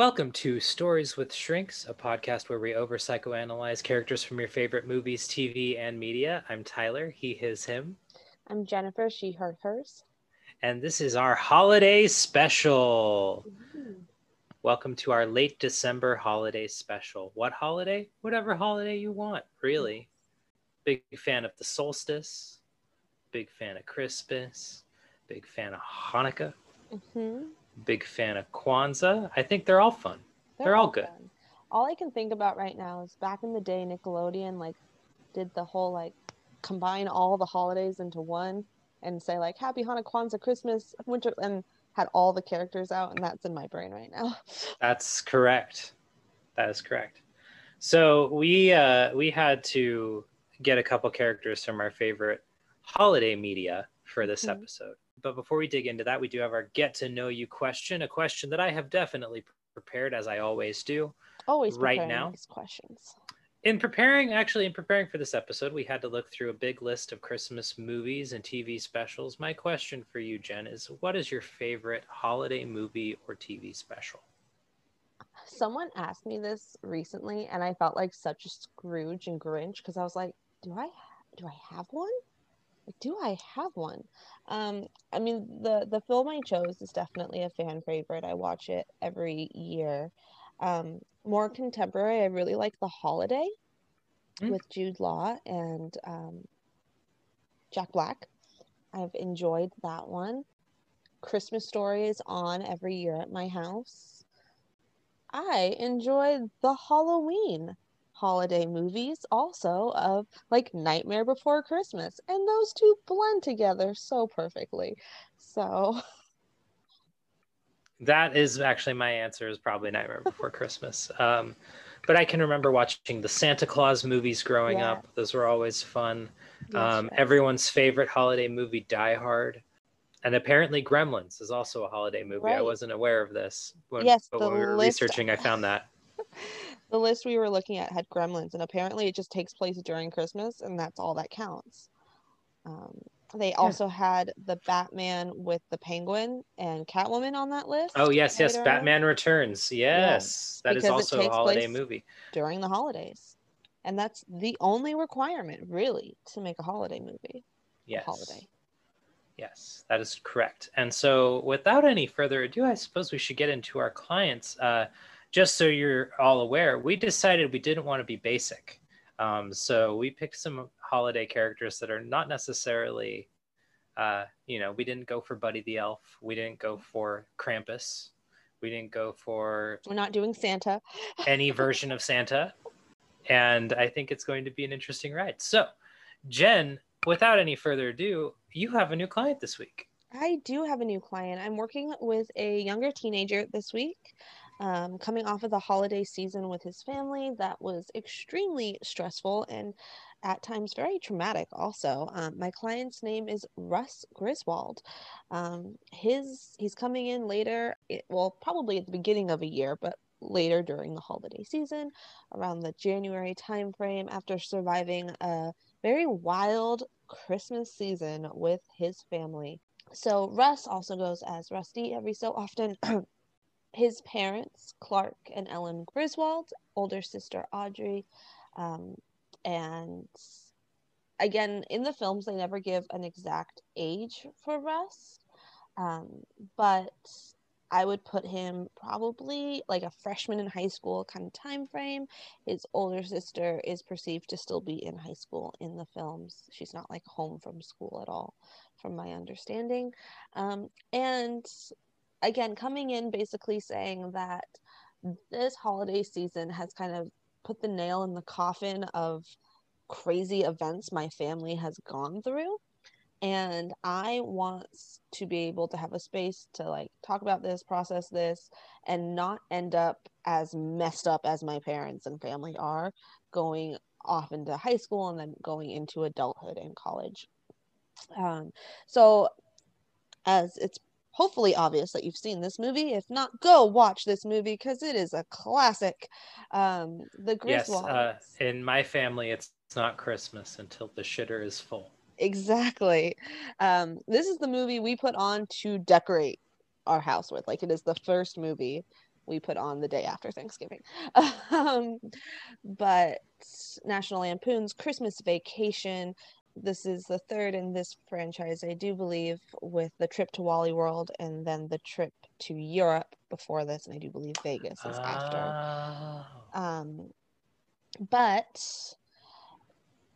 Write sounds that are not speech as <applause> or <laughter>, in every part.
Welcome to Stories with Shrinks, a podcast where we over psychoanalyze characters from your favorite movies, TV, and media. I'm Tyler, he, his, him. I'm Jennifer, she, her, hers. And this is our holiday special. Mm-hmm. Welcome to our late December holiday special. What holiday? Whatever holiday you want, really. Big fan of the solstice, big fan of Christmas, big fan of Hanukkah. Mm-hmm big fan of Kwanzaa. I think they're all fun. They're, they're all, good. Fun. All I can think about right now is back in the day, Nickelodeon like did the whole like combine all the holidays into one and say like Happy Hanukkah, Kwanzaa, Christmas, Winter, and had all the characters out, and that's in my brain right now. <laughs> That's correct. That is correct. So we uh, we had to get a couple characters from our favorite holiday media for this mm-hmm. episode. But before we dig into that, we do have our get to know you question, a question that I have definitely prepared as I always do. Always right now. These questions. In preparing, actually, in preparing for this episode, we had to look through a big list of Christmas movies and TV specials. My question for you, Jen, is what is your favorite holiday movie or TV special? Someone asked me this recently, and I felt like such a Scrooge and Grinch because I was like, "Do I do I have one?" Do I have one? Um, I mean, the the film I chose is definitely a fan favorite. I watch it every year. Um, more contemporary, I really like The Holiday mm. with Jude Law and um, Jack Black. I've enjoyed that one. Christmas Story is on every year at my house. I enjoyed The Halloween holiday movies also of like Nightmare Before Christmas and those two blend together so perfectly. So <laughs> that is actually my answer is probably Nightmare Before <laughs> Christmas. Um, but I can remember watching the Santa Claus movies growing yeah. up. Those were always fun. Um, right. Everyone's favorite holiday movie, Die Hard. And apparently, Gremlins is also a holiday movie. Right. I wasn't aware of this. When, yes, but when we were list... researching, I found that. <laughs> the list we were looking at had gremlins and apparently it just takes place during christmas and that's all that counts. Um, they also had the batman with the penguin and catwoman on that list oh yes yes batman returns. Yes yeah, that is also a holiday movie. during the holidays. And that's the only requirement really to make a holiday movie. Yes. Holiday. Yes, that is correct. And so, without any further ado, I suppose we should get into our clients. Uh, just so you're all aware, we decided we didn't want to be basic. Um, so we picked some holiday characters that are not necessarily, uh, you know, we didn't go for Buddy the Elf. We didn't go for Krampus. We didn't go for. We're not doing Santa. <laughs> any version of Santa. And I think it's going to be an interesting ride. So, Jen, without any further ado, you have a new client this week. I do have a new client. I'm working with a younger teenager this week um, coming off of the holiday season with his family that was extremely stressful and at times very traumatic also. Um, my client's name is russ griswold. Um, his he's coming in later it, well probably at the beginning of a year but later during the holiday season around the january timeframe after surviving a very wild christmas season with his family. So russ also goes as rusty every so often <clears throat> his parents, Clark and Ellen Griswold, older sister Audrey, um, and again in the films they never give an exact age for Russ, um, but I would put him probably like a freshman in high school kind of time frame. His older sister is perceived to still be in high school in the films. She's not like home from school at all, from my understanding. Um, and again coming in basically saying that this holiday season has kind of put the nail in the coffin of crazy events my family has gone through. And i want to be able to have a space to like talk about this process this and not end up as messed up as my parents and family are going off into high school and then going into adulthood and college. Um, so as it's hopefully obvious that you've seen this movie. If not, go watch this movie because it is a classic. Um, the Griswolds. Yes, uh, in my family, it's not Christmas until the shitter is full. Exactly. Um, this is the movie we put on to decorate our house with. Like it is the first movie we put on the day after Thanksgiving. <laughs> um, but National Lampoon's Christmas Vacation. This is the third in this franchise, I do believe, with the trip to Wally World and then the trip to Europe before this, and I do believe Vegas is oh. after. Um, but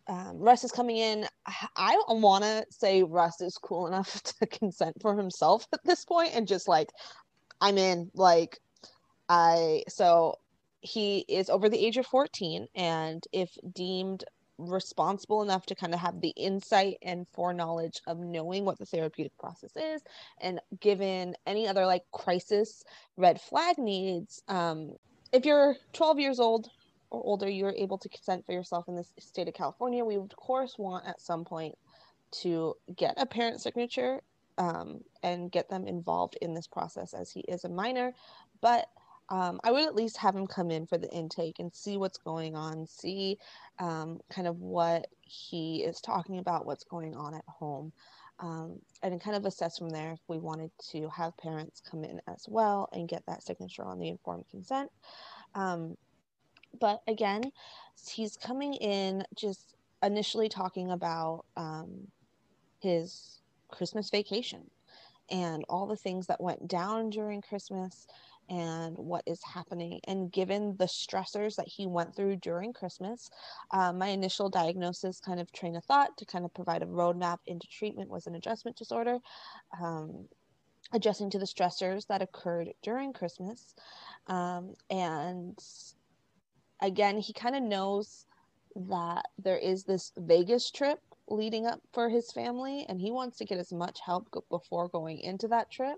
um, Russ is coming in. I want to say Russ is cool enough <laughs> to consent for himself at this point and just like, I'm in. Like, I so he is over the age of 14, and if deemed responsible enough to kind of have the insight and foreknowledge of knowing what the therapeutic process is and given any other like crisis red flag needs um, if you're 12 years old or older you're able to consent for yourself in the state of california we of course want at some point to get a parent signature um, and get them involved in this process as he is a minor. But um, I would at least have him come in for the intake and see what's going on, see um, kind of what he is talking about, what's going on at home, um, and kind of assess from there if we wanted to have parents come in as well and get that signature on the informed consent. Um, but again, he's coming in just initially talking about um, his Christmas vacation and all the things that went down during Christmas and what is happening. And given the stressors that he went through during Christmas, uh, my initial diagnosis, kind of train of thought to kind of provide a roadmap into treatment, was an adjustment disorder. Um, adjusting to the stressors that occurred during Christmas. Um, and again, he kind of knows that there is this Vegas trip leading up for his family, and he wants to get as much help before going into that trip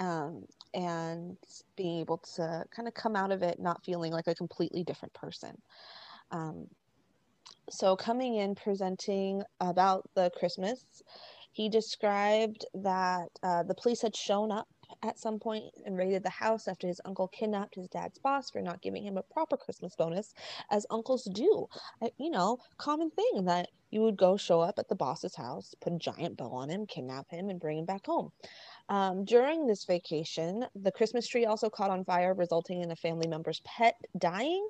um, and being able to kind of come out of it not feeling like a completely different person. Um, so, coming in presenting about the Christmas, he described that uh, the police had shown up at some point and raided the house after his uncle kidnapped his dad's boss for not giving him a proper Christmas bonus, as uncles do. You know, common thing that you would go show up at the boss's house, put a giant bow on him, kidnap him, and bring him back home. Um, during this vacation, the Christmas tree also caught on fire, resulting in a family member's pet dying,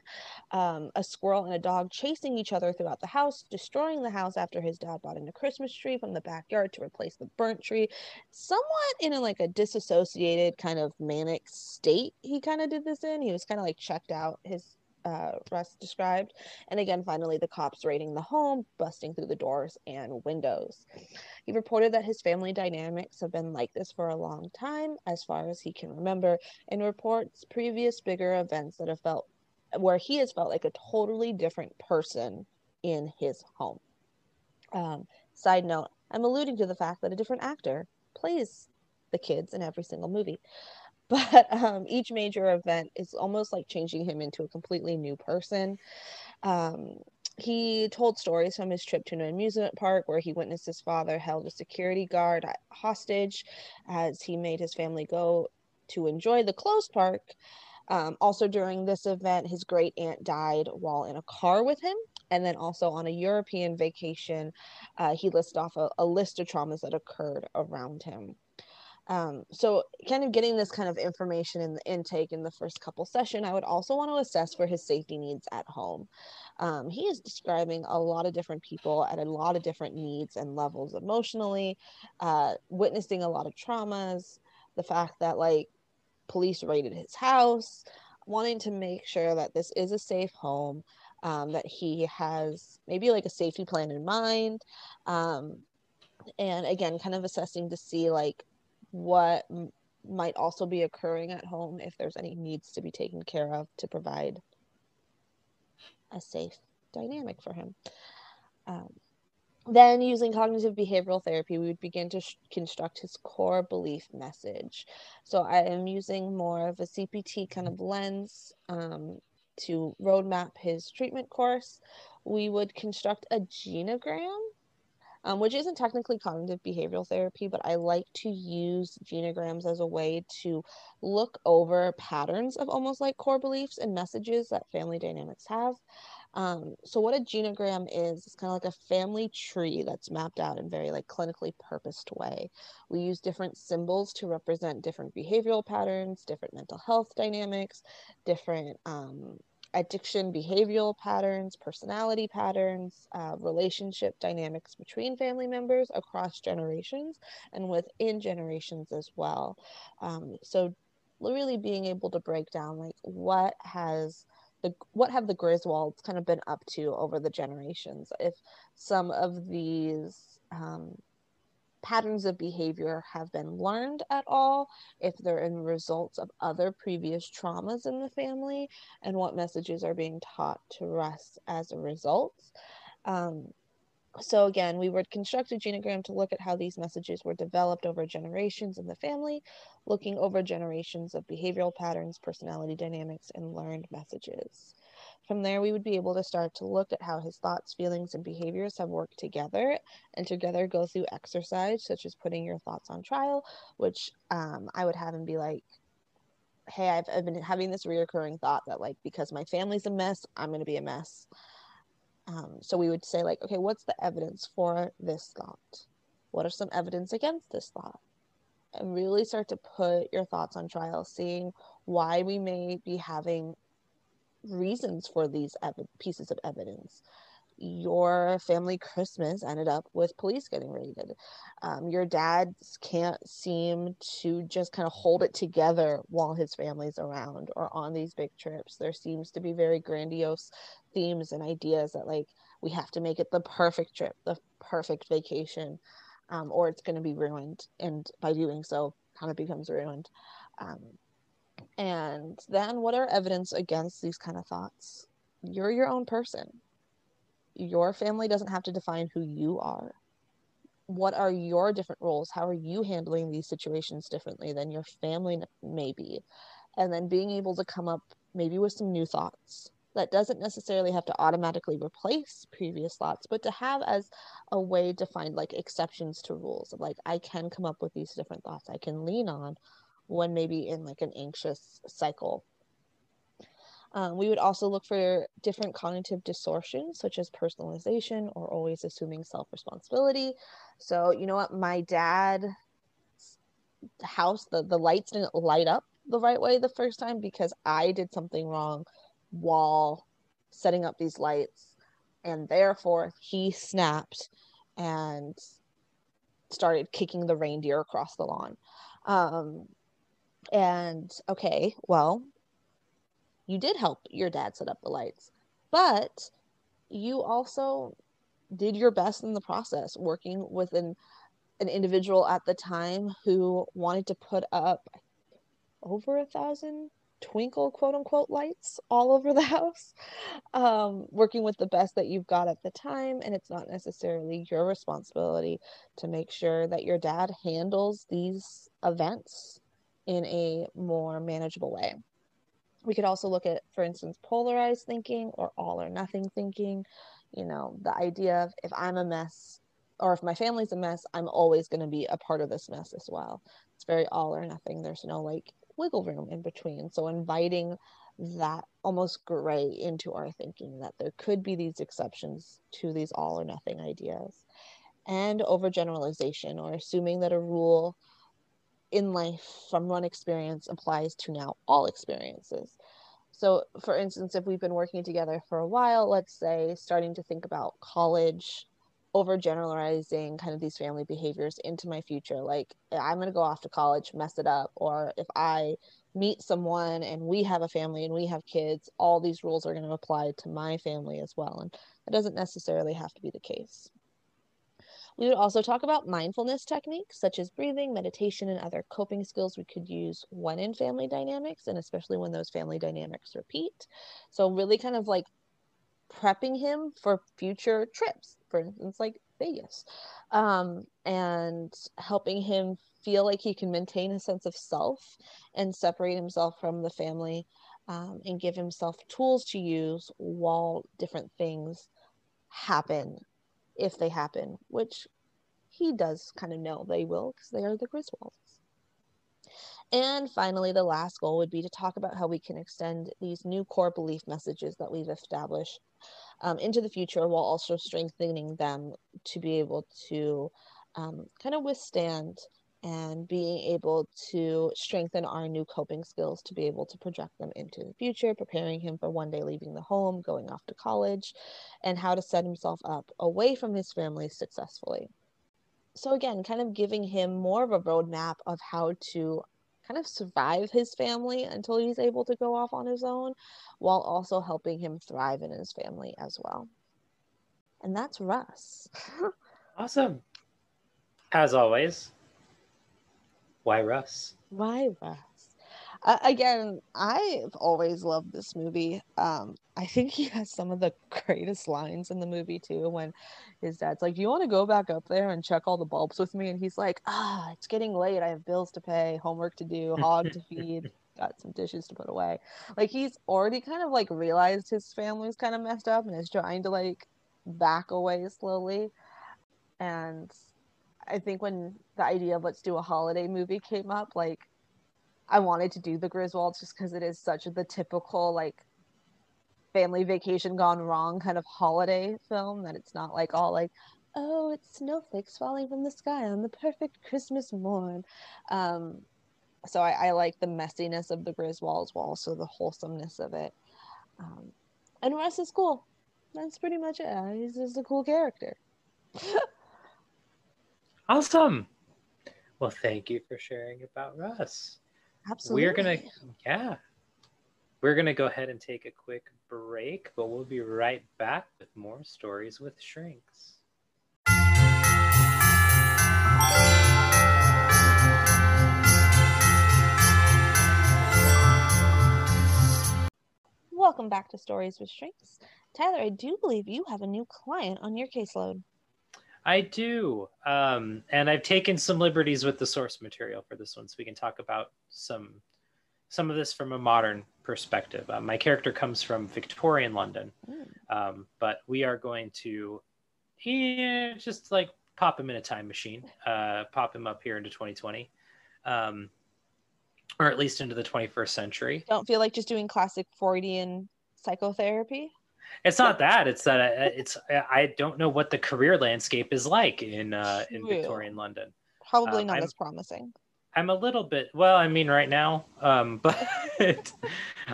um, a squirrel and a dog chasing each other throughout the house, destroying the house after his dad bought in a Christmas tree from the backyard to replace the burnt tree. Somewhat in a like a disassociated kind of manic state, he kind of did this in. He was kind of like checked out. His uh, Russ described. And again, finally, the cops raiding the home, busting through the doors and windows. He reported that his family dynamics have been like this for a long time, as far as he can remember, and reports previous bigger events that have felt where he has felt like a totally different person in his home. Um, side note, I'm alluding to the fact that a different actor plays the kids in every single movie but um, each major event is almost like changing him into a completely new person. Um, he told stories from his trip to an amusement park where he witnessed his father held a security guard hostage as he made his family go to enjoy the closed park. Um, also, during this event, his great aunt died while in a car with him. And then, also on a European vacation, uh, he lists off a, a list of traumas that occurred around him. Um, so kind of getting this kind of information in the intake in the first couple session, I would also want to assess for his safety needs at home. Um, he is describing a lot of different people at a lot of different needs and levels emotionally, uh, witnessing a lot of traumas, the fact that like police raided his house, wanting to make sure that this is a safe home, um, that he has maybe like a safety plan in mind. Um, and again, kind of assessing to see like what m- might also be occurring at home if there's any needs to be taken care of to provide a safe dynamic for him. Um, then, using cognitive behavioral therapy, we would begin to sh- construct his core belief message. So, I am using more of a CPT kind of lens um, to roadmap his treatment course. We would construct a genogram um, which isn't technically cognitive behavioral therapy, but I like to use genograms as a way to look over patterns of almost like core beliefs and messages that family dynamics have. Um, so what a genogram is, it's kind of like a family tree that's mapped out in very like clinically purposed way. We use different symbols to represent different behavioral patterns, different mental health dynamics, different um, addiction behavioral patterns, personality patterns, uh, relationship dynamics between family members across generations and within generations as well. Um, so really being able to break down like what has the what have the Griswolds kind of been up to over the generations? If some of these um, patterns of behavior have been learned at all, if they're in results of other previous traumas in the family, and what messages are being taught to us as a result. Um, so again, we would construct a genogram to look at how these messages were developed over generations in the family, looking over generations of behavioral patterns, personality dynamics, and learned messages. From there, we would be able to start to look at how his thoughts, feelings, and behaviors have worked together and together go through exercise, such as putting your thoughts on trial, which um, I would have him be like, hey, I've, I've been having this reoccurring thought that, like, because my family's a mess, I'm going to be a mess. Um, so we would say, like, okay, what's the evidence for this thought? What are some evidence against this thought? And really start to put your thoughts on trial, seeing why we may be having reasons for these ev- pieces of evidence your family Christmas ended up with police getting raided. Um, your dad can't seem to just kind of hold it together while his family's around or on these big trips. There seems to be very grandiose themes and ideas that, like, we have to make it the perfect trip, the perfect vacation, um, or it's going to be ruined. And by doing so, kind of becomes ruined. Um, and then, what are evidence against these kind of thoughts? You're your own person. Your family doesn't have to define who you are. What are your different roles? How are you handling these situations differently than your family may be and then being able to come up maybe with some new thoughts that doesn't necessarily have to automatically replace previous thoughts but to have as a way to find like exceptions to rules like i can come up with these different thoughts. I can lean on when maybe in like an anxious cycle um, we would also look for different cognitive distortions, such as personalization or always assuming self responsibility. So, you know what? My dad house the, the lights didn't light up the right way the first time because I did something wrong while setting up these lights and therefore he snapped and started kicking the reindeer across the lawn um, and okay well you did help your dad set up the lights, but you also did your best in the process working with an an individual at the time who wanted to put up over a thousand twinkle quote unquote lights all over the <laughs> house um, working with the best that you've got at the time. And it's not necessarily your responsibility to make sure that your dad handles these events in a more manageable way we could also look at, for instance, polarized thinking or all or nothing thinking. You know, the idea of if I'm a mess or if my family's a mess, I'm always going to be a part of this mess as well. It's very all or nothing. There's no like wiggle room in between. So inviting that almost gray into our thinking that there could be these exceptions to these all or nothing ideas and overgeneralization or assuming that a rule in life from one experience applies to now all experiences. So, for instance, if we've been working together for a while, let's say starting to think about college, overgeneralizing kind of these family behaviors into my future, like I'm going to go off to college, mess it up, or if I meet someone and we have a family and we have kids, all these rules are going to apply to my family as well. And that doesn't necessarily have to be the case. We would also talk about mindfulness techniques such as breathing, meditation, and other coping skills we could use when in family dynamics, and especially when those family dynamics repeat. So, really kind of like prepping him for future trips, for instance, like Vegas, um, and helping him feel like he can maintain a sense of self and separate himself from the family um, and give himself tools to use while different things happen if they happen, which he does kind of know they will because they are the Griswolds. And finally, the last goal would be to talk about how we can extend these new core belief messages that we've established um, into the future while also strengthening them to be able to um, kind of withstand and being able to strengthen our new coping skills to be able to project them into the future, preparing him for one day leaving the home, going off to college, and how to set himself up away from his family successfully. So, again, kind of giving him more of a roadmap of how to kind of survive his family until he's able to go off on his own, while also helping him thrive in his family as well. And that's Russ. <laughs> awesome. As always, why Russ? Why Russ? Uh, again, I've always loved this movie. Um, I think he has some of the <laughs> greatest lines in the movie too. When his dad's like, "Do you want to go back up there and check all the bulbs with me?" and he's like, "Ah, it's getting late. I have bills to pay, homework to do, hog to <laughs> feed." Got some dishes to put away. Like he's already kind of like realized his family's kind of messed up and is trying to like back away slowly. And I think when the idea of let's do a holiday movie came up, like I wanted to do the Griswolds just because it is such the typical like family vacation gone wrong kind of holiday film that it's not like all like oh it's snowflakes falling from the sky on the perfect Christmas morn. Um, so I, I like the messiness of the Griswolds while also the wholesomeness of it. Um, and Russ is cool. That's pretty much it. He's just a cool character. <laughs> Awesome. Well, thank you for sharing about Russ. Absolutely. We're going to, yeah, we're going to go ahead and take a quick break, but we'll be right back with more stories with shrinks. Welcome back to Stories with Shrinks. Tyler, I do believe you have a new client on your caseload. I do. Um, and I've taken some liberties with the source material for this one, so we can talk about some some of this from a modern perspective. Uh, my character comes from Victorian London, um, but we are going to just like pop him in a time machine, uh, pop him up here into 2020, um, or at least into the 21st century. Don't feel like just doing classic Freudian psychotherapy. It's not that. It's that I, it's I don't know what the career landscape is like in uh, in Victorian London. Probably um, not I'm, as promising. I'm a little bit well. I mean, right now, um, <laughs> but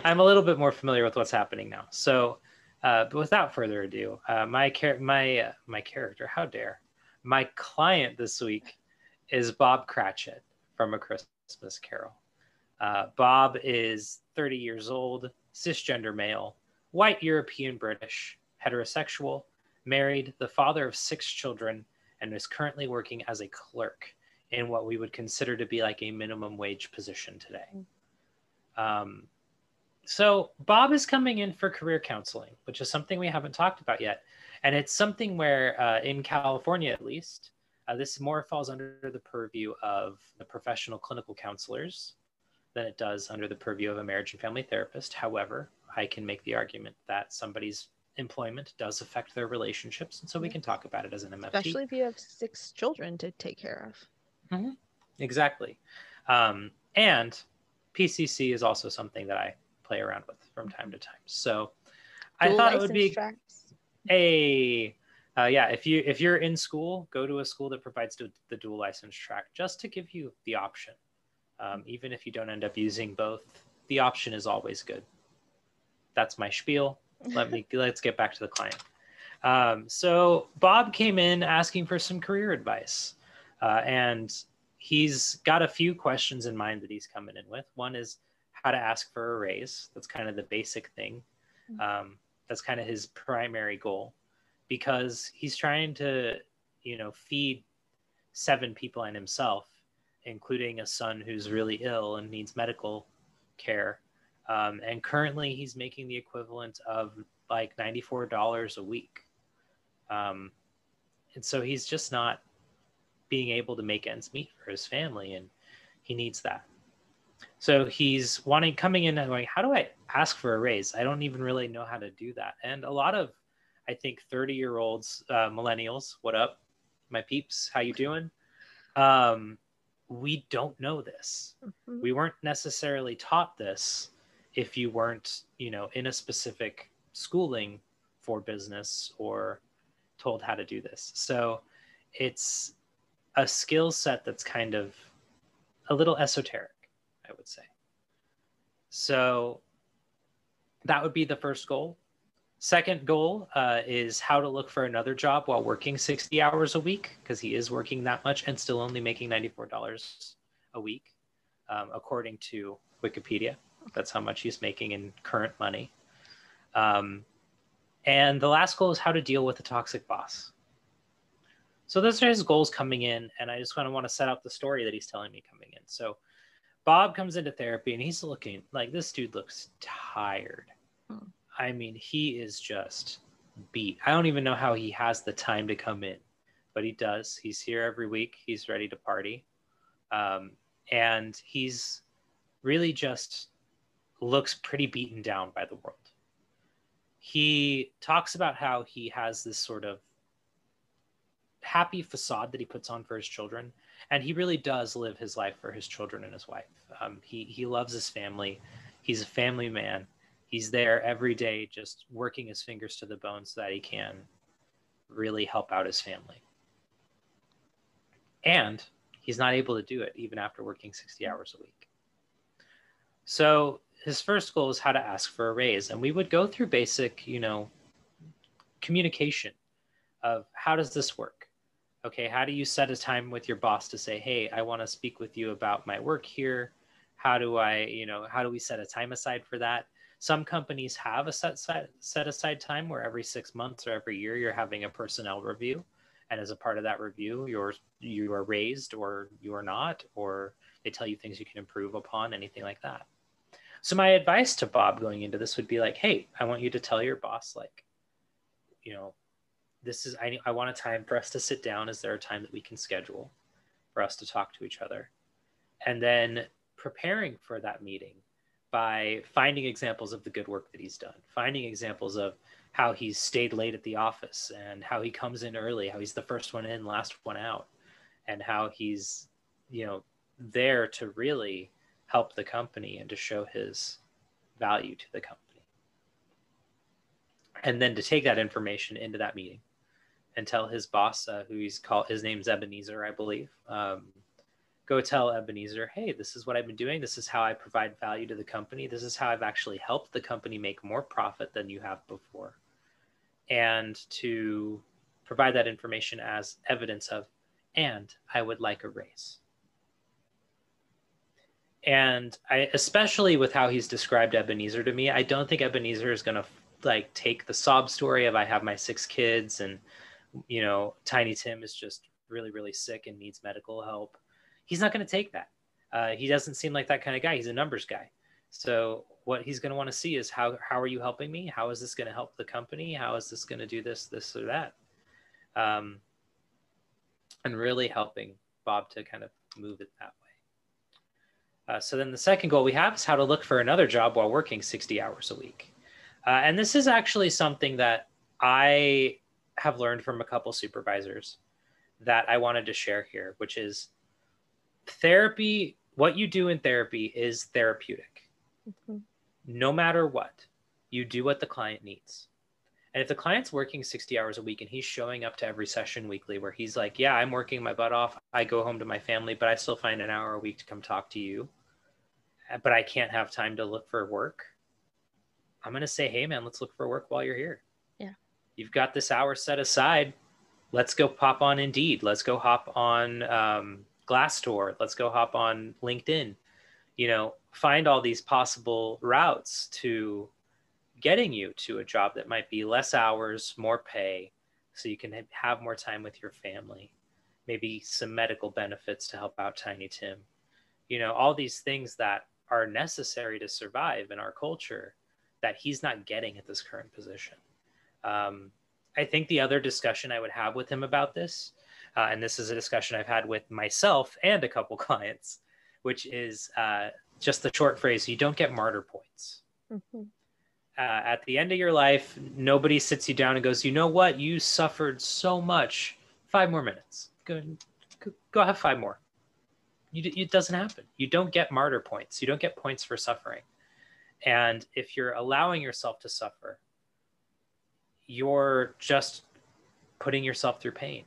I'm a little bit more familiar with what's happening now. So, uh, but without further ado, uh, my char- my uh, my character, how dare, my client this week is Bob Cratchit from A Christmas Carol. Uh, Bob is 30 years old, cisgender male white European British, heterosexual, married, the father of six children, and is currently working as a clerk in what we would consider to be like a minimum wage position today. Um, so Bob is coming in for career counseling, which is something we haven't talked about yet, and it's something where, uh, in California at least, uh, this more falls under the purview of the professional clinical counselors than it does under the purview of a marriage and family therapist. However, I can make the argument that somebody's employment does affect their relationships, and so we can talk about it as an MFT. Especially if you have six children to take care of. Mm-hmm. Exactly, um, and PCC is also something that I play around with from time to time. So Dual I thought it would be tracks. a uh, yeah. If you if you're in school, go to a school that provides the, the dual license track just to give you the option. Um, even if you don't end up using both, the option is always good that's my spiel. Let me <laughs> let's get back to the client. Um, so Bob came in asking for some career advice, uh, and he's got a few questions in mind that he's coming in with. One is how to ask for a raise. That's kind of the basic thing. Mm-hmm. Um, that's kind of his primary goal, because he's trying to, you know, feed seven people and himself, including a son who's really ill and needs medical care. Um, and currently, he's making the equivalent of like $94 a week. Um, and so he's just not being able to make ends meet for his family, and he needs that. So he's wanting coming in and going, how do I ask for a raise? I don't even really know how to do that. And a lot of, I think, 30 year olds, uh, millennials, what up, my peeps? How you doing? Um, we don't know this. Mhm. We weren't necessarily taught this if you weren't, you know, in a specific schooling for business or told how to do this. So it's a skill set that's kind of a little esoteric, I would say. So that would be the first goal. Second goal uh, is how to look for another job while working 60 hours a week because he is working that much and still only making $94 a week, um, according to Wikipedia. That's how much he's making in current money. Um, and the last goal is how to deal with a toxic boss. So those are his goals coming in, and I just kind of want to set out the story that he's telling me coming in. So Bob comes into therapy and he's looking like this dude looks tired. Hmm. I mean, he is just beat. I don't even know how he has the time to come in, but he does. He's here every week. He's ready to party. Um, and he's really just looks pretty beaten down by the world. He talks about how he has this sort of happy facade that he puts on for his children and he really does live his life for his children and his wife. Um, he, he loves his family. He's a family man. He's there every day just working his fingers to the bone so that he can really help out his family. And he's not able to do it even after working 60 hours a week. So his first goal is how to ask for a raise. And we would go through basic you know communication of how does this work? Okay how do you set a time with your boss to say hey i want to speak with you about my work here. How do i you know how do we set a time aside for that? Some companies have a set set, set aside time where every six months or every year you're having a personnel review. And as a part of that review you're you are raised or you are not or they tell you things you can improve upon anything like that so my advice to bob going into this would be like hey i want you to tell your boss like you know this is I, I want a time for us to sit down. Is there a time that we can schedule for us to talk to each other? And then preparing for that meeting by finding examples of the good work that he's done finding examples of how he's stayed late at the office and how he comes in early how he's the first one in last one out and how he's you know there to really help the company and to show his value to the company and then to take that information into that meeting and tell his boss, uh, who he's called, his name's Ebenezer, I believe. Um, go tell Ebenezer, hey, this is what I've been doing. This is how I provide value to the company. This is how I've actually helped the company make more profit than you have before. And to provide that information as evidence of, and I would like a raise. And I, especially with how he's described Ebenezer to me, I don't think Ebenezer is going to like take the sob story of I have my six kids and you know Tiny Tim is just really really sick and needs medical help. He's not going to take that. Uh, he doesn't seem like that kind of guy. He's a numbers guy. So what he's going to want to see is how how are you helping me? How is this going to help the company? How is this going to do this this or that? Um, and really helping Bob to kind of move it that way. Uh, so then the second goal we have is how to look for another job while working 60 hours a week. Uh, and this is actually something that I have learned from a couple supervisors that I wanted to share here, which is therapy. What you do in therapy is therapeutic. Mhm. No matter what, you do what the client needs. And if the client's working 60 hours a week and he's showing up to every session weekly where he's like, Yeah, I'm working my butt off. I go home to my family, but I still find an hour a week to come talk to you. But I can't have time to look for work. I'm going to say, Hey, man, let's look for work while you're here. Yeah. You've got this hour set aside. Let's go pop on Indeed. Let's go hop on um, Glassdoor. Let's go hop on LinkedIn. You know, find all these possible routes to getting you to a job that might be less hours, more pay, so you can have more time with your family. Maybe some medical benefits to help out Tiny Tim. You know, all these things that are necessary to survive in our culture that he's not getting at this current position. Um, I think the other discussion I would have with him about this, uh, and this is a discussion I've had with myself and a couple <laughs> clients, which is uh, just the short phrase you don't get martyr points. Mhm. Uh, at the end of your life, nobody sits you down and goes, you know what? You suffered so much. Five more minutes. Go, go- have five more. you, it doesn't happen. You don't get martyr points. You don't get points for suffering. And if you're allowing yourself to suffer, you're just putting yourself through pain.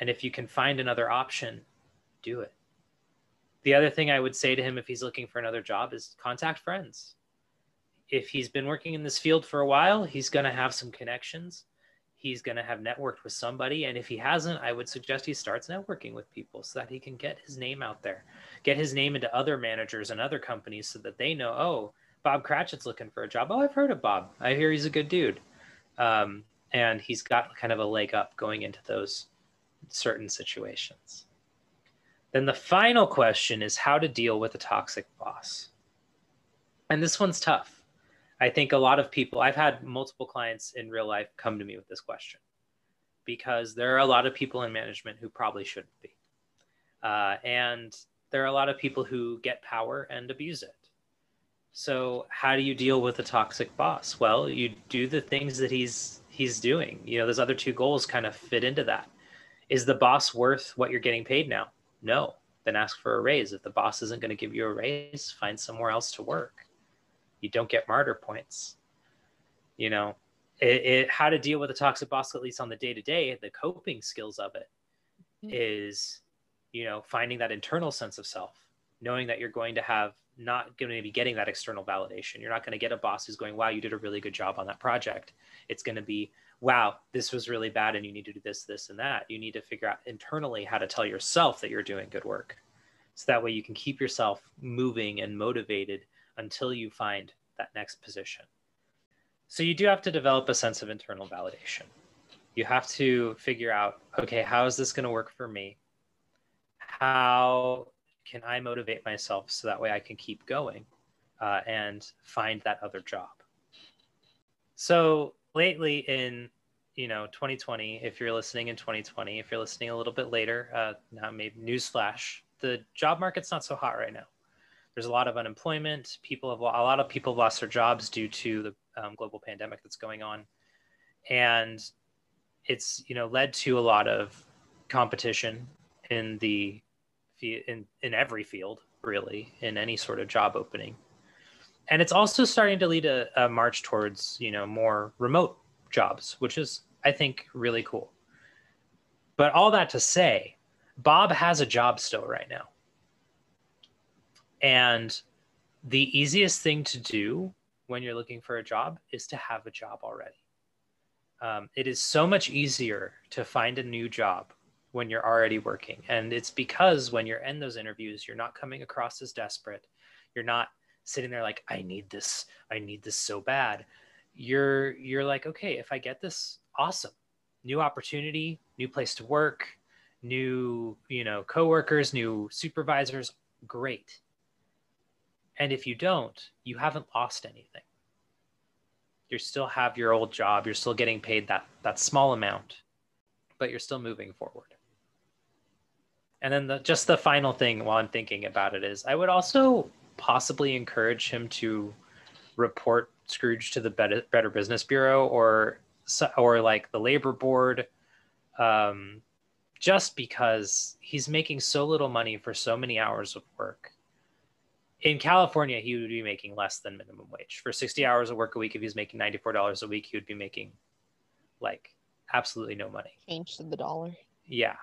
And if you can find another option, do it. The other thing I would say to him if he's looking for another job is contact friends. If he's been working in this field for a while, he's going to have some connections. He's going to have networked with somebody. And if he hasn't, I would suggest he starts networking with people so that he can get his name out there, get his name into other managers and other companies so that they know, oh, Bob Cratchit's looking for a job. Oh, I've heard of Bob. I hear he's a good dude. Um, and he's got kind of a leg up going into those certain situations. Then the final question is how to deal with a toxic boss. And this one's tough. I think a lot of people, I've had multiple clients in real life come to me with this question because there are a lot of people in management who probably shouldn't be. Uh, and there are a lot of people who get power and abuse it. So, how do you deal with a toxic boss? Well, you do the things that he's he's doing. You know, those other two goals kind of fit into that. Is the boss worth what you're getting paid now? No. Then ask for a raise. If the boss isn't going to give you a raise, find somewhere else to work. You don't get martyr points. You know, it, it, how to deal with a toxic boss, at least on the day to day, the coping skills of it mm-hmm. is, you know, finding that internal sense of self, knowing that you're going to have not going to be getting that external validation. You're not going to get a boss who's going, wow, you did a really good job on that project. It's going to be, wow, this was really bad and you need to do this, this, and that. You need to figure out internally how to tell yourself that you're doing good work. So that way you can keep yourself moving and motivated until you find that next position. So you do have to develop a sense of internal validation. You have to figure out, okay, how is this going to work for me? How can I motivate myself so that way I can keep going uh, and find that other job? So lately in you know 2020 if you're listening in 2020 if you're listening a little bit later uh, now maybe newsflash the job market's not so hot right now there's a lot of unemployment. People have a lot of people lost their jobs due to the um, global pandemic that's going on. And it's you know led to a lot of competition in the in in every field really in any sort of job opening. And it's also starting to lead a, a march towards you know more remote jobs which is i think really cool. But all that to say bob has a job still right now and the easiest thing to do when you're looking for a job is to have a job already. Um, it is so much easier to find a new job when you're already working. And it's because when you're in those interviews you're not coming across as desperate. You're not sitting there like i need this. I need this so bad. You're you're like okay if i get this awesome. New opportunity new place to work new you know coworkers new supervisors great and if you don't you haven't lost anything. You still have your old job. You're still getting paid that that small amount but you're still moving forward. And then the, just the final thing while i'm thinking about it is i would also possibly encourage him to report Scrooge to the Better, Better Business Bureau or or like the labor board, um, just because he's making so little money for so many hours of work. In California, he would be making less than minimum wage for 60 hours of work a week. If he's making $94 a week, he would be making like absolutely no money. Change to the dollar. Yeah.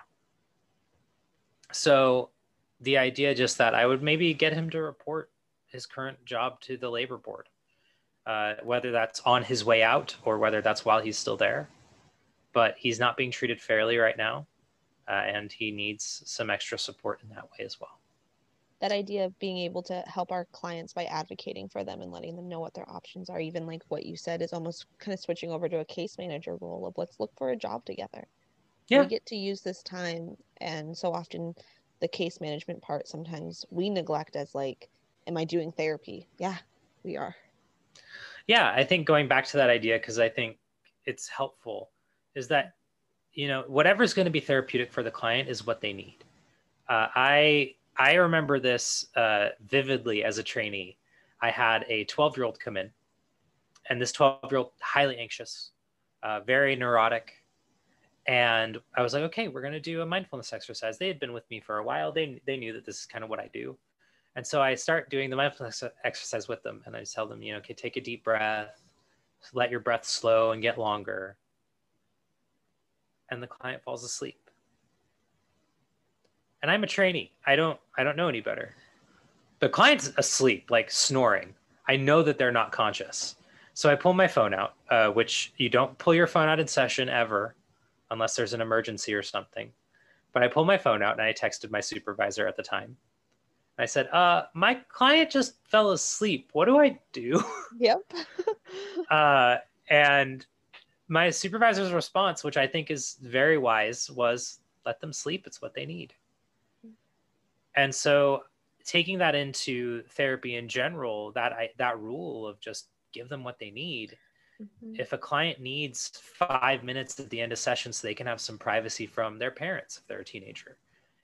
So the idea just that I would maybe get him to report his current job to the labor board, uh, whether that's on his way out or whether that's while he's still there. But he's not being treated fairly right now, uh, and he needs some extra support in that way as well. That idea of being able to help our clients by advocating for them and letting them know what their options are, even like what you said, is almost kind of switching over to a case manager role of let's look for a job together. Yeah. We get to use this time, and so often the case management part sometimes we neglect as like am i doing therapy yeah we are yeah i think going back to that idea because i think it's helpful is that you know whatever's going to be therapeutic for the client is what they need uh, i i remember this uh, vividly as a trainee i had a 12 year old come in and this 12 year old highly anxious uh, very neurotic and I was like, okay, we're gonna do a mindfulness exercise. They had been with me for a while. They they knew that this is kind of what I do, and so I start doing the mindfulness exercise with them, and I tell them, you know, okay, take a deep breath, let your breath slow and get longer, and the client falls asleep. And I'm a trainee. I don't I don't know any better. The client's asleep, like snoring. I know that they're not conscious. So I pull my phone out, uh, which you don't pull your phone out in session ever unless there's an emergency or something. But I pull my phone out and I texted my supervisor at the time. I said, uh, my client just fell asleep. What do I do? <laughs> Yep. <laughs> uh, and my supervisor's response, which I think is very wise, was let them sleep. It's what they need. And so taking that into therapy in general, that I, that rule of just give them what they need Mm-hmm. If a client needs five minutes at the end of session so they can have some privacy from their parents if they're a teenager,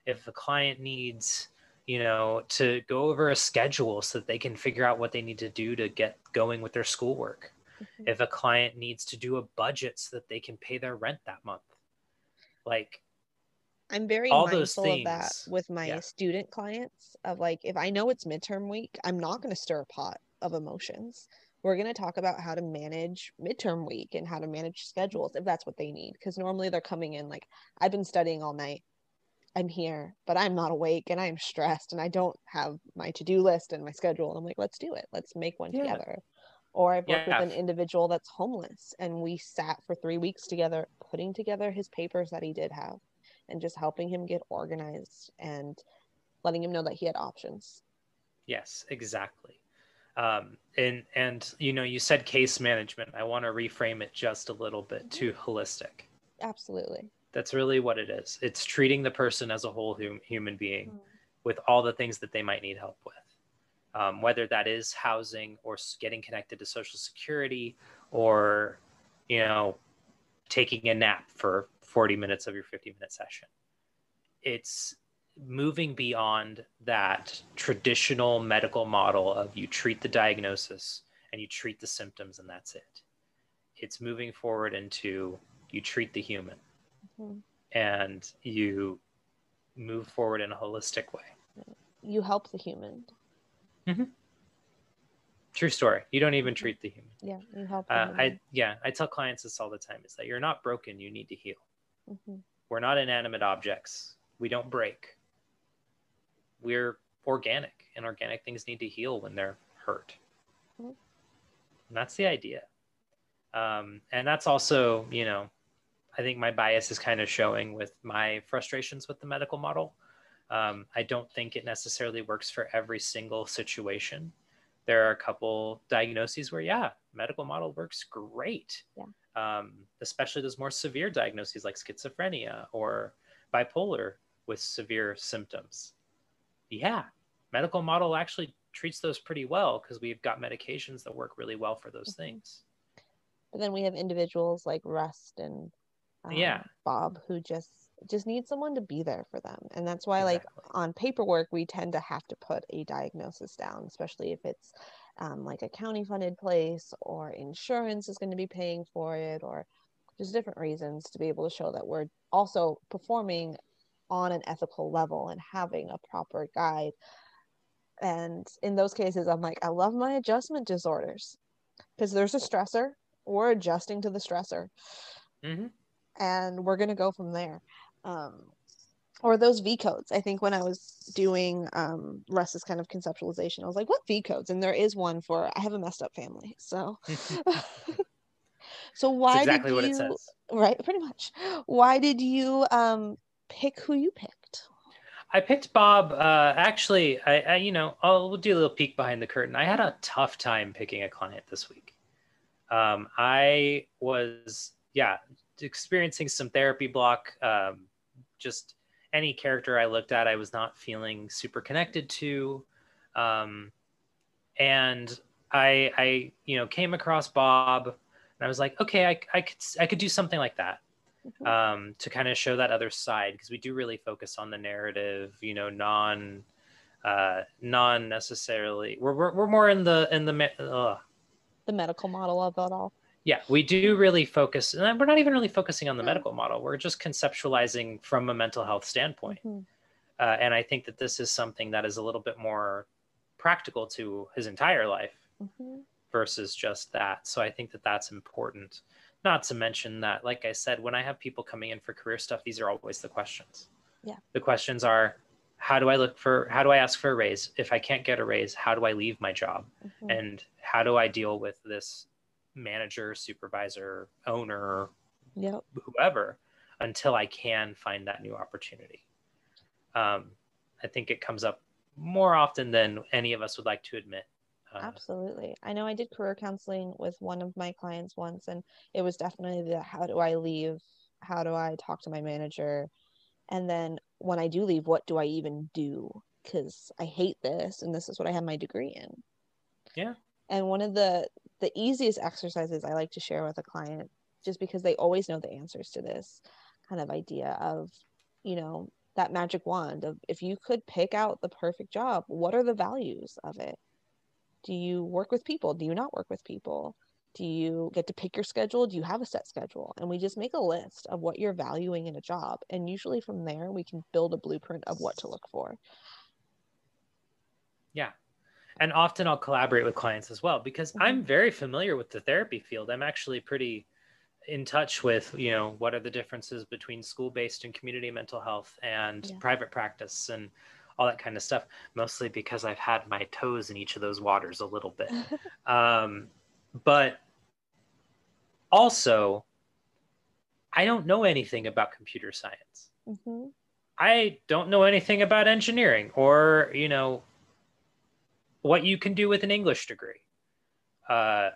if a client needs, you know, to go over a schedule so that they can figure out what they need to do to get going with their schoolwork, mm-hmm. if a client needs to do a budget so that they can pay their rent that month, like I'm very all mindful of that with my yeah. student clients of like if I know it's midterm week, I'm not going to stir a pot of emotions. We're going to talk about how to manage midterm week and how to manage schedules if that's what they need because normally they're coming in like i've been studying all night. I'm here but i'm not awake and i'm stressed and i don't have my to-do list and my schedule. And i'm like let's do it. Let's make one yeah. together. Or i've worked yeah. with an individual that's homeless and we sat for three weeks together putting together his papers that he did have and just helping him get organized and letting him know that he had options. Yes exactly. Um, and and you know you said case management. I want to reframe it just a little bit to holistic. Absolutely. That's really what it is. It's treating the person as a whole hum- human being mm. with all the things that they might need help with. Um, whether that is housing or getting connected to social security or you know taking a nap for 40 minutes of your 50 minute session it's moving beyond that traditional medical model of you treat the diagnosis and you treat the symptoms and that's it. It's moving forward into you treat the human mm-hmm. and you move forward in a holistic way. You help the human. Mm-hmm. True story. You don't even treat the human. Yeah, you help. Uh, I yeah, I tell clients this all the time. Is that you're not broken. You need to heal. Mm-hmm. We're not inanimate objects. We don't break we're organic and organic things need to heal when they're hurt. Mm-hmm. And that's the idea. Um, and that's also, you know, I think my bias is kind of showing with my frustrations with the medical model. Um, I don't think it necessarily works for every single situation. There are a couple diagnoses where, yeah, medical model works great. Yeah. Um, especially those more severe diagnoses like schizophrenia or bipolar with severe symptoms yeah, medical model actually treats those pretty well because we've got medications that work really well for those mm-hmm. things. But then we have individuals like Rust and um, yeah, Bob who just just need someone to be there for them, and that's why exactly. like on paperwork we tend to have to put a diagnosis down, especially if it's um, like a county funded place or insurance is going to be paying for it or just different reasons to be able to show that we're also performing on an ethical level and having a proper guide. And in those cases, I'm like, I love my adjustment disorders because there's a stressor. We're adjusting to the stressor. Mm-hmm. And we're going to go from there. Um, or those V codes. I think when I was doing um, Russ's kind of conceptualization, I was like, what V codes? And there is one for I have a messed up family. So. <laughs> <laughs> so why exactly did you right pretty much why did you um pick who you picked. I picked Bob. Uh, actually, I, I, you know, I'll we'll do a little peek behind the curtain. I had a tough time picking a client this week. Um, I was, yeah, experiencing some therapy block. Um, just any character I looked at, I was not feeling super connected to. Um, and I, I, you know, came across Bob, and I was like, okay, I, I could, I could do something like that. Mm-hmm. um, to kind of show that other side because we do really focus on the narrative, you know, non, uh, non necessarily. We're, we're, we're more in the in the uh, the medical model of it all. Yeah, we do really focus, and we're not even really focusing on the medical model. We're just conceptualizing from a mental health standpoint. Mm-hmm. Uh, and I think that this is something that is a little bit more practical to his entire life mm-hmm. versus just that. So I think that that's important. Not to mention that, like I said, when I have people coming in for career stuff, these are always the questions. Yeah. The questions are how do I look for, how do I ask for a raise? If I can't get a raise, how do I leave my job? Mm-hmm. And how do I deal with this manager, supervisor, owner, yep. whoever until I can find that new opportunity? um, I think it comes up more often than any of us would like to admit. Uh, Absolutely. I know I did career counseling with one of my clients once, and it was definitely the how do I leave? How do I talk to my manager? And then when I do leave, what do I even do? Because I hate this, and this is what I have my degree in. Yeah. And one of the the easiest exercises I like to share with a client, just because they always know the answers to this kind of idea of, you know, that magic wand of if you could pick out the perfect job, what are the values of it? Do you work with people? Do you not work with people? Do you get to pick your schedule? Do you have a set schedule? And we just make a list of what you're valuing in a job. And usually from there, we can build a blueprint of what to look for. Yeah. And often I'll collaborate with clients as well because mm-hmm. I'm very familiar with the therapy field. I'm actually pretty in touch with you know what are the differences between school-based and community mental health and yeah. private practice and all that kind of stuff mostly because i've had my toes in each of those waters a little bit <laughs> um, but also i don't know anything about computer science mm-hmm. i don't know anything about engineering or you know what you can do with an english degree uh,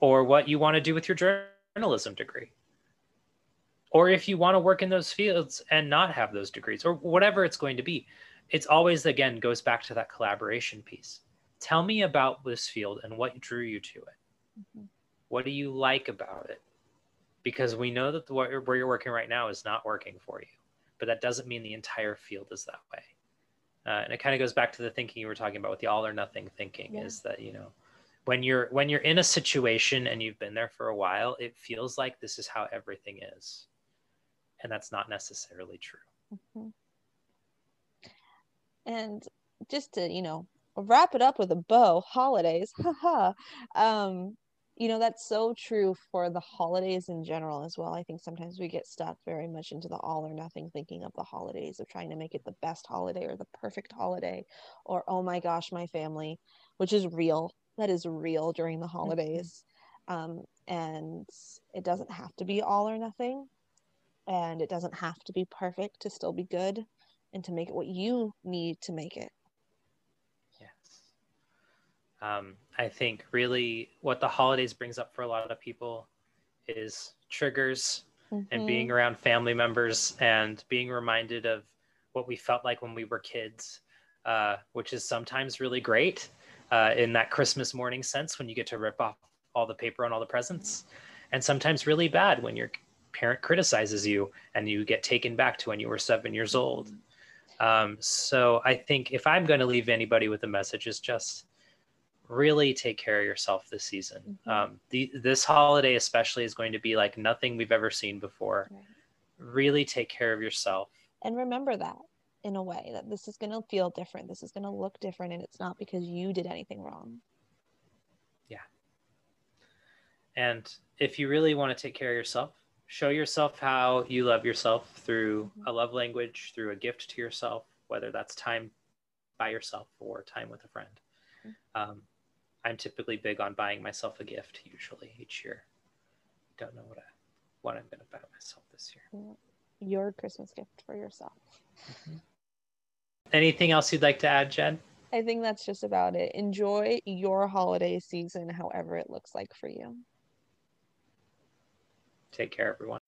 or what you want to do with your journalism degree. Or if you want to work in those fields and not have those degrees, or whatever it's going to be, it's always, again, goes back to that collaboration piece. Tell me about this field and what drew you to it. Mm-hmm. What do you like about it? Because we know that the, where you're working right now is not working for you, but that doesn't mean the entire field is that way. Uh, and it kind of goes back to the thinking you were talking about with the all or nothing thinking yeah. is that, you know, when you're when you're in a situation and you've been there for a while it feels like this is how everything is and that's not necessarily true mm-hmm. and just to you know wrap it up with a bow holidays <laughs> haha um you know that's so true for the holidays in general as well i think sometimes we get stuck very much into the all or nothing thinking of the holidays of trying to make it the best holiday or the perfect holiday or oh my gosh my family which is real that is real during the mm-hmm. holidays. Um, and it doesn't have to be all or nothing. And it doesn't have to be perfect to still be good and to make it what you need to make it. Um, I think really what the holidays brings up for a lot of people is triggers mm-hmm. and being around family members and being reminded of what we felt like when we were kids, uh, which is sometimes really great uh, in that Christmas morning sense when you get to rip off all the paper on all the presents, and sometimes really bad when your parent criticizes you and you get taken back to when you were seven years old. Um, so I think if I'm going to leave anybody with a message, is just really take care of yourself this season. Mm-hmm. Um, the, this holiday especially is going to be like nothing we've ever seen before. Right. Really take care of yourself. And remember that in a way that this is going to feel different this is going to look different and it's not because you did anything wrong yeah and if you really want to take care of yourself show yourself how you love yourself through mm-hmm. a love language through a gift to yourself whether that's time by yourself or time with a friend mm-hmm. um, i'm typically big on buying myself a gift usually each year don't know what I, what i'm going to buy myself this year your christmas gift for yourself mm-hmm. Anything else you'd like to add, Jen? I think that's just about it. Enjoy your holiday season, however it looks like for you. Take care, everyone.